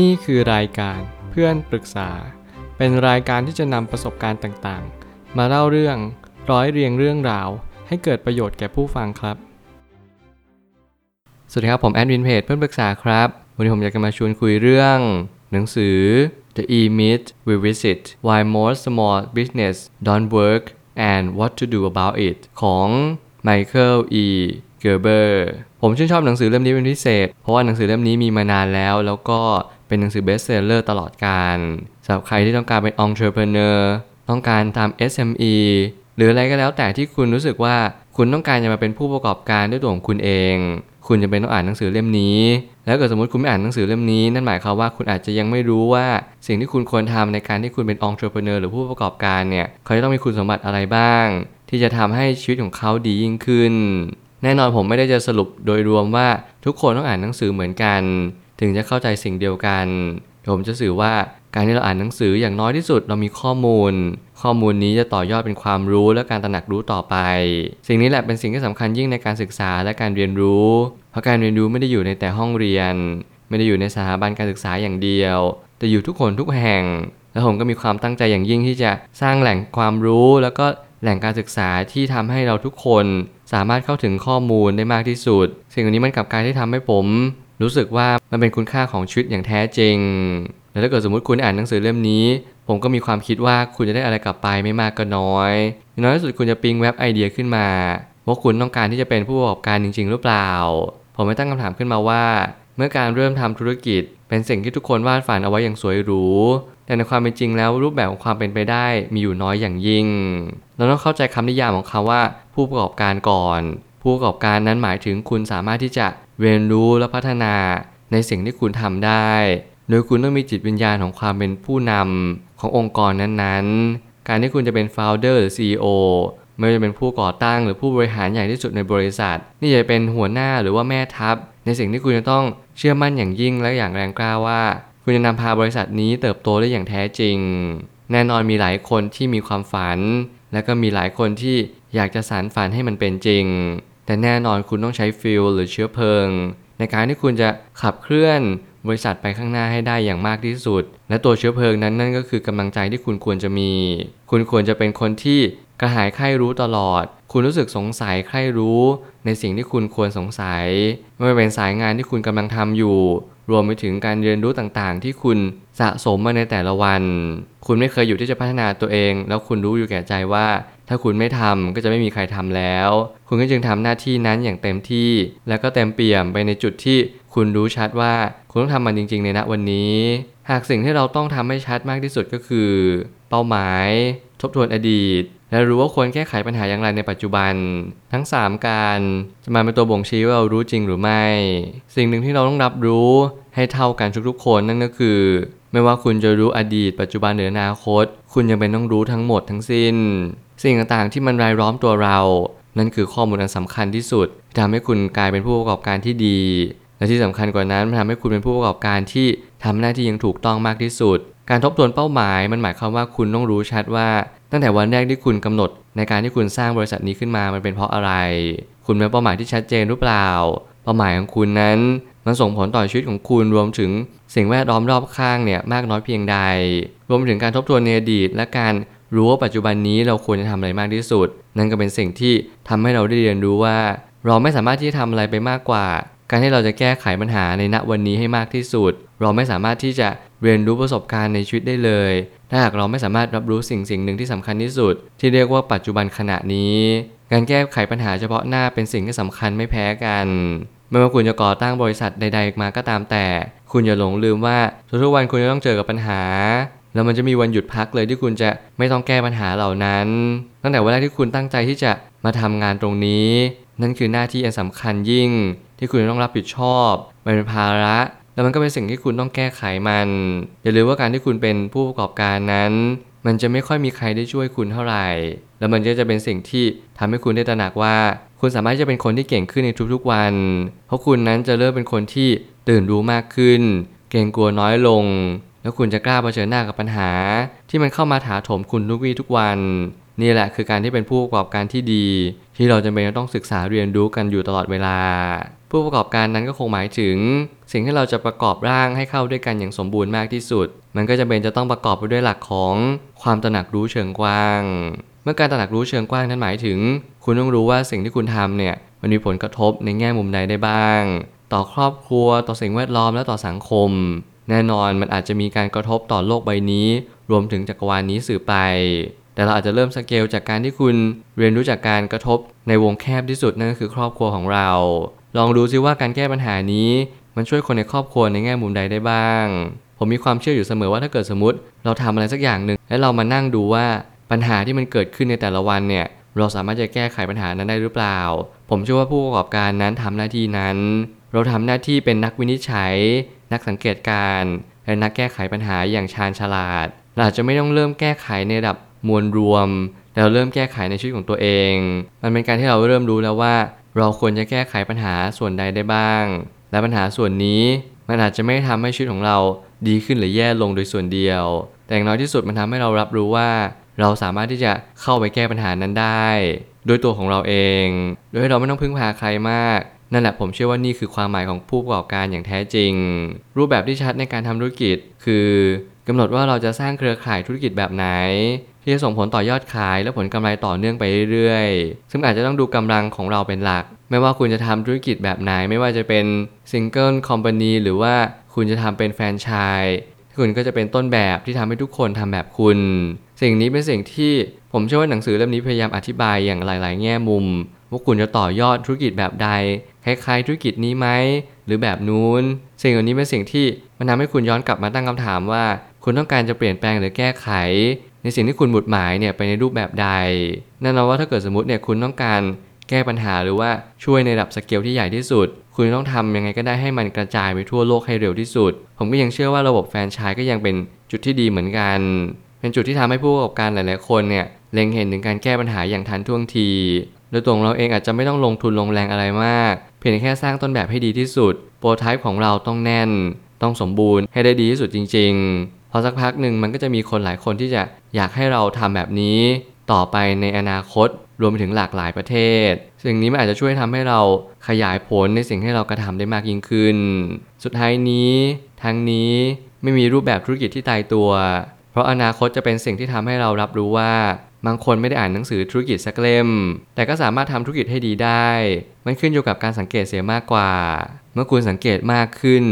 นี่คือรายการเพื่อนปรึกษา เป็นรายการที่จะนำประสบการณ์ต่างๆ มาเล่าเรื่องร้อยเรียงเรื่องราว ให้เกิดประโยชน์แก่ผู้ฟังครับ สวัสดีครับผมแอดวินเพจเพื่อนปรึกษาครับ วันนี้ผมอยากจะมาชวนคุยเรื่อง หนังสือ The E-Myth We Visit Why Most Small Business Don't Work and What to Do About It ของ Michael E. Gerber ผมชื่นชอบหนังสือเล่มนี้เป็นพิเศษ เพราะว่าหนังสือเล่มนี้มีมานานแล้ว แล้วก็ เป็นหนังสือเบสเซลเลอร์ตลอดการสำหรับใครที่ต้องการเป็น entrepreneur ต้องการทำ SME หรืออะไรก็แล้วแต่ที่คุณรู้สึกว่าคุณต้องการจะมาเป็นผู้ประกอบการด้วยตัวของคุณเอง คุณจะเป็นต้องอ่านหนังสือเล่มนี้ แล้วเกิดสมมติคุณไม่อ่านหนังสือเล่มนี้ นั่นหมายความว่าคุณอาจจะยังไม่รู้ว่าสิ่งที่คุณควรทำในการที่คุณเป็น entrepreneur หรือผู้ประกอบการเนี่ยเขาจะต้องมีคุณสมบัติอะไรบ้าง ที่จะทำให้ชีวิตของเขาดียิ่งขึ้น แน่นอนผมไม่ได้จะสรุปโดยรวมว่าทุกคนต้องอ่านหนังสือเหมือนกัน ถึงจะเข้าใจสิ่งเดียวกัน ผมจะสื่อว่าการที่เราอ่านหนังสืออย่างน้อยที่สุดเรามีข้อมูล ข้อมูลนี้จะต่อยอดเป็นความรู้และการตระหนักรู้ต่อไป สิ่งนี้แหละเป็นสิ่งที่สำคัญยิ่งในการศึกษาและการเรียนรู้ เพราะการเรียนรู้ไม่ได้อยู่ในแต่ห้องเรียน ไม่ได้อยู่ในสถาบันการศึกษาอย่างเดียว แต่อยู่ทุกคนทุกแห่ง และผมก็มีความตั้งใจอย่างยิ่งที่จะสร้างแหล่งความรู้ แล้วก็แหล่งการศึกษาที่ทำให้เราทุกคน สามารถเข้าถึงข้อมูลได้มากที่สุด สิ่งนี้มันกับกายที่ทำให้ผม รู้สึกว่ามันเป็นคุณค่าของชีวิตอย่างแท้จริง แล้วถ้าเกิดสมมติคุณอ่านหนังสือเล่มนี้ ผมก็มีความคิดว่าคุณจะได้อะไรกลับไปไม่มากก็น้อย น้อยที่สุดคุณจะปิ๊งเว็บไอเดียขึ้นมาว่าคุณต้องการที่จะเป็นผู้ประกอบการจริง ๆ หรือเปล่า ผมไม่ตั้งคำถามขึ้นมาว่า เมื่อการเริ่มทำธุรกิจ เป็นสิ่งที่ทุกคนวาดฝันเอาไว้อย่างสวยหรู แต่ในความเป็นจริงแล้วรูปแบบของความเป็นไปได้มีอยู่น้อยอย่างยิ่ง เราต้องเข้าใจคำนิยามของคาว่า ผู้ประกอบการก่อน ผู้ประกอบการนั้นหมายถึงคุณสามารถที่จะ เรียนรู้และพัฒนาในสิ่งที่คุณทำได้ โดยคุณต้องมีจิตวิญญาณของความเป็นผู้นำขององค์กรนั้นๆ การที่คุณจะเป็น founder หรือ CEO ไม่ว่าจะเป็นผู้ก่อตั้งหรือผู้บริหารใหญ่ที่สุดในบริษัท นี่จะเป็นหัวหน้าหรือว่าแม่ทัพ ในสิ่งที่คุณจะต้องเชื่อมั่นอย่างยิ่งและอย่างแรงกล้าว่า คุณจะนำพาบริษัทนี้เติบโตได้อย่างแท้จริง แน่นอนมีหลายคนที่มีความฝัน และก็มีหลายคนที่อยากจะสานฝันให้มันเป็นจริง แต่แน่นอนคุณต้องใช้ฟิลหรือเชื้อเพลิง ในการที่คุณจะขับเคลื่อนบริษัทไปข้างหน้าให้ได้อย่างมากที่สุด และตัวเชื้อเพลิงนั้นนั่นก็คือกำลังใจที่คุณควรจะมี คุณควรจะเป็นคนที่กระหายใคร่รู้ตลอด คุณรู้สึกสงสัยใคร่รู้ ในสิ่งที่คุณควรสงสัย ไม่ว่าเป็นสายงานที่คุณกำลังทำอยู่ รวมไปถึงการเรียนรู้ต่างๆ ที่คุณสะสมมาในแต่ละวัน คุณไม่เคยอยู่ที่จะพัฒนาตัวเอง แล้วคุณรู้อยู่แก่ใจว่า ถ้าคุณไม่ทำก็จะไม่มีใครทำแล้ว คุณก็จึงทำหน้าที่นั้นอย่างเต็มที่ แล้วก็เต็มเปี่ยมไปในจุดที่คุณรู้ชัดว่าคุณต้องทำมันจริง ๆ ในณวันนี้ หากสิ่งที่เราต้องทำให้ชัดมากที่สุดก็คือ เป้าหมาย ทบทวนอดีต และรู้ว่าควรแก้ไขปัญหาอย่างไรในปัจจุบัน ทั้ง 3 การจะมาเป็นตัวบ่งชี้ว่าเรารู้จริงหรือไม่ สิ่งหนึ่งที่เราต้องรับรู้ให้เท่ากันทุกๆคนนั่นก็คือไม่ว่าคุณจะรู้อดีต ปัจจุบันหรืออนาคต คุณยังเป็นต้องรู้ทั้งหมดทั้งสิ้นสิ่งต่างๆที่มันรายล้อมตัวเรา นั่นคือข้อมูลอันสำคัญที่สุดที่ทำให้คุณกลายเป็นผู้ประกอบการที่ดี และที่สำคัญกว่านั้นมันทำให้คุณเป็นผู้ประกอบการที่ทำหน้าที่ย่างถูกต้องมากที่สุด การทบทวนเป้าหมายมันหมายความว่าคุณต้องรู้ชัดว่า ตั้งแต่วันแรกที่คุณกำหนด ในการที่คุณสร้างบริษัทนี้ขึ้นมามันเป็นเพราะอะไร คุณมีเป้าหมายที่ชัดเจนหรือเปล่า เป้าหมายของคุณนั้นมันส่งผลต่อชีวิตของคุณรวมถึงสิ่งแวดล้อมรอบข้างเนี่ยมากน้อยเพียงใด รวมถึงการทบทวนในอดีตและการ รู้ว่าปัจจุบันนี้เราควรจะทำอะไรมากที่สุด นั่นก็เป็นสิ่งที่ทำให้เราได้เรียนรู้ว่า เราไม่สามารถที่จะทำอะไรไปมากกว่า การที่เราจะแก้ไขปัญหาในณวันนี้ให้มากที่สุด เราไม่สามารถที่จะเรียนรู้ประสบการณ์ในชีวิตได้เลย ถ้าหากเราไม่สามารถรับรู้สิ่งสิ่งหนึ่งที่สำคัญที่สุด ที่เรียกว่าปัจจุบันขณะนี้ การแก้ไขปัญหาเฉพาะหน้าเป็นสิ่งที่สำคัญไม่แพ้กันไม่ว่าคุณจะก่อตั้งบริษัทใด ๆ มาก็ตามแต่ คุณอย่าหลงลืมว่าทุกๆวันคุณจะต้องเจอกับปัญหา แล้วมันจะมีวันหยุดพักเลยที่คุณจะไม่ต้องแก้ปัญหาเหล่านั้น ตั้งแต่วันแรกที่คุณตั้งใจที่จะมาทำงานตรงนี้ นั่นคือหน้าที่อันสำคัญยิ่ง ที่คุณต้องรับผิดชอบ มันเป็นภาระ แล้วมันก็เป็นสิ่งที่คุณต้องแก้ไขมัน อย่าลืมว่าการที่คุณเป็นผู้ประกอบการนั้น มันจะไม่ค่อยมีใครได้ช่วยคุณเท่าไหร่ แล้วมันก็จะเป็นสิ่งที่ทำให้คุณได้ตระหนักว่า คุณสามารถจะเป็นคนที่เก่งขึ้นในทุกๆวัน เพราะคุณนั้นจะเริ่มเป็นคนที่ตื่นรู้มากขึ้น เกรงกลัวน้อยลง แล้วคุณจะกล้าเผชิญหน้ากับปัญหา ที่มันเข้ามาถาโถมคุณทุกวี่ทุกวัน นี่แหละคือการที่เป็นผู้ประกอบการที่ดี ที่เราจำเป็นต้องศึกษาเรียนรู้กันอยู่ตลอดเวลา ผู้ประกอบการนั้นก็คงหมายถึง สิ่งที่เราจะประกอบร่างให้เข้าด้วยกันอย่างสมบูรณ์มากที่สุด มันก็จะเป็นจะต้องประกอบไปด้วยหลักของความตระหนักรู้เชิงกว้าง เมื่อการตระหนักรู้เชิงกว้างนั้นหมายถึง คุณต้องรู้ว่าสิ่งที่คุณทำเนี่ยมันมีผลกระทบในแง่มุมใดได้บ้าง ต่อครอบครัวต่อสิ่งแวดล้อมและต่อสังคม แน่นอนมันอาจจะมีการกระทบต่อโลกใบนี้ รวมถึงจักรวาลนี้สื่อไป แต่เราอาจจะเริ่มสเกลจากการที่คุณเรียนรู้จากการกระทบในวงแคบที่สุดนั่นก็คือครอบครัวของเรา ลองดูซิว่าการแก้ปัญหานี้ มันช่วยคนในครอบครัวในแง่มุมใดได้บ้าง ผมมีความเชื่ออยู่เสมอว่าถ้าเกิดสมมติ เราทำอะไรสักอย่างหนึ่งและเรามานั่งดูว่าปัญหาที่มันเกิดขึ้นในแต่ละวันเนี่ยเราสามารถจะแก้ไขปัญหานั้นได้หรือเปล่า ผมเชื่อว่าผู้ประกอบการนั้นทำหน้าที่นั้น เราทำหน้าที่เป็นนักวินิจฉัย นักสังเกตการณ์และนักแก้ไขปัญหาอย่างชาญฉลาด เราอาจจะไม่ต้องเริ่มแก้ไขในระดับมวลรวมแต่เราเริ่มแก้ไขในชีวิตของตัวเอง มันเป็นการที่เราเริ่มรู้แล้วว่า เราควรจะแก้ไขปัญหาส่วนใดได้บ้าง และปัญหาส่วนนี้มันอาจจะไม่ทำให้ชีวิตของเราดีขึ้นหรือแย่ลงโดยส่วนเดียว แต่อย่างน้อยที่สุดมันทำให้เรารับรู้ว่า เราสามารถที่จะเข้าไปแก้ปัญหานั้นได้ด้วยตัวของเราเอง โดยเราไม่ต้องพึ่งพาใครมาก นั่นแหละผมเชื่อว่านี่คือความหมายของผู้ประกอบการอย่างแท้จริง รูปแบบที่ชัดในการทำธุรกิจ คือกำหนดว่าเราจะสร้างเครือข่ายธุรกิจแบบไหน ที่จะส่งผลต่อยอดขายและผลกำไรต่อเนื่องไปเรื่อยๆ ซึ่งอาจจะต้องดูกำลังของเราเป็นหลัก ไม่ว่าคุณจะทำธุรกิจแบบไหน ไม่ว่าจะเป็นซิงเกิลคอมพานีหรือว่าคุณจะทำเป็นแฟรนไชส์ คุณก็จะเป็นต้นแบบที่ทำให้ทุกคนทำแบบคุณ สิ่งนี้เป็นสิ่งที่ผมเชื่อว่าหนังสือเล่มนี้พยายามอธิบายอย่างหลาย ๆ แง่มุม ว่าคุณจะต่อยอดธุรกิจแบบใดคล้ายๆธุรกิจนี้ไหมหรือแบบนู้น สิ่งเหล่านี้เป็นสิ่งที่มันทำให้คุณย้อนกลับมาตั้งคำถามว่า คุณต้องการจะเปลี่ยนแปลงหรือแก้ไข ในสิ่งที่คุณหมุดหมายเนี่ยไปในรูปแบบใดแน่นอนว่าถ้าเกิดสมมติเนี่ยคุณต้องการ แก้ปัญหาหรือว่าช่วยในระดับสเกลที่ใหญ่ที่สุด คุณต้องทำยังไงก็ได้ให้มันกระจายไปทั่วโลกให้เร็วที่สุด ผมก็ยังเชื่อว่าระบบแฟรนไชส์ก็ยังเป็นจุดที่ดีเหมือนกัน เป็นจุดที่ทำให้ผู้ประกอบการหลาย ๆ คนเนี่ยเล็งเห็นถึงการแก้ปัญหาอย่างทันท่วงที โดยตัวของเราเองอาจจะไม่ต้องลงทุนลงแรงอะไรมาก เพียงแค่สร้างต้นแบบให้ดีที่สุด โปรไทป์ของเราต้องแน่น ต้องสมบูรณ์ให้ได้ดีที่สุดจริง ๆ พอสักพักหนึ่งมันก็จะมีคนหลายคนที่จะอยากให้เราทำแบบนี้ ต่อไปในอนาคตรวมไปถึงหลากหลายประเทศ สิ่งนี้มันอาจจะช่วยทำให้เราขยายผลในสิ่งที่เรากระทำได้มากยิ่งขึ้น สุดท้ายนี้ทั้งนี้ไม่มีรูปแบบธุรกิจที่ตายตัว เพราะอนาคตจะเป็นสิ่งที่ทำให้เรารับรู้ว่า บางคนไม่ได้อ่านหนังสือธุรกิจสักเล่ม แต่ก็สามารถทำธุรกิจให้ดีได้ มันขึ้นอยู่กับการสังเกตเสียมากกว่า เมื่อคุณสังเกตมากขึ้น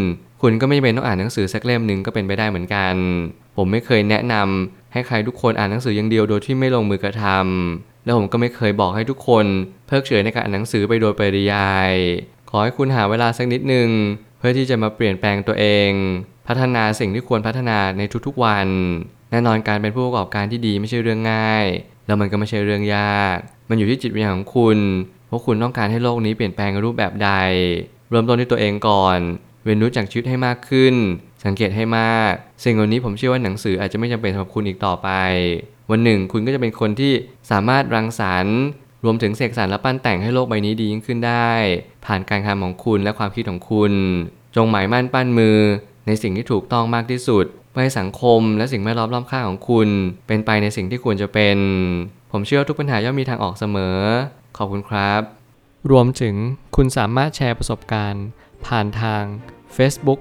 คุณก็ไม่จำเป็นต้องอ่านหนังสือสักเล่มหนึ่งก็เป็นไปได้เหมือนกัน ผมไม่เคยแนะนำ ให้ใครทุกคนอ่านหนังสืออย่างเดียวโดยที่ไม่ลงมือกระทำและผมก็ไม่เคยบอกให้ทุกคน เพิกเฉยในการอ่านหนังสือไปโดยปริยาย ขอให้คุณหาเวลาสักนิดหนึ่งเพื่อที่จะมาเปลี่ยนแปลงตัวเอง พัฒนาสิ่งที่ควรพัฒนาในทุกๆวัน แน่นอนการเป็นผู้ประกอบการที่ดีไม่ใช่เรื่องง่าย แล้วมันก็ไม่ใช่เรื่องยาก มันอยู่ที่จิตวิญญาณของคุณว่าคุณต้องการให้โลกนี้เปลี่ยนแปลงรูปแบบใด เริ่มต้นที่ตัวเองก่อน เรียนรู้จากชีวิตให้มากขึ้น สังเกตให้มาก สิ่งเหล่านี้ผมเชื่อว่าหนังสืออาจจะไม่จำเป็นสำหรับคุณอีกต่อไป วันหนึ่งคุณก็จะเป็นคนที่สามารถรังสรรค์รวมถึงเสกสรรและปั้นแต่งให้โลกใบนี้ดียิ่งขึ้นได้ ผ่านการทำของคุณและความคิดของคุณ จงหมายมั่นปั้นมือ ในสิ่งที่ถูกต้องมากที่สุดเพื่อให้สังคมและสิ่งแวดล้อมรอบข้างของคุณ เป็นไปในสิ่งที่ควรจะเป็น ผมเชื่อว่าทุกปัญหาย่อมมีทางออกเสมอ ขอบคุณครับ รวมถึงคุณสามารถแชร์ประสบการณ์ ผ่านทาง Facebook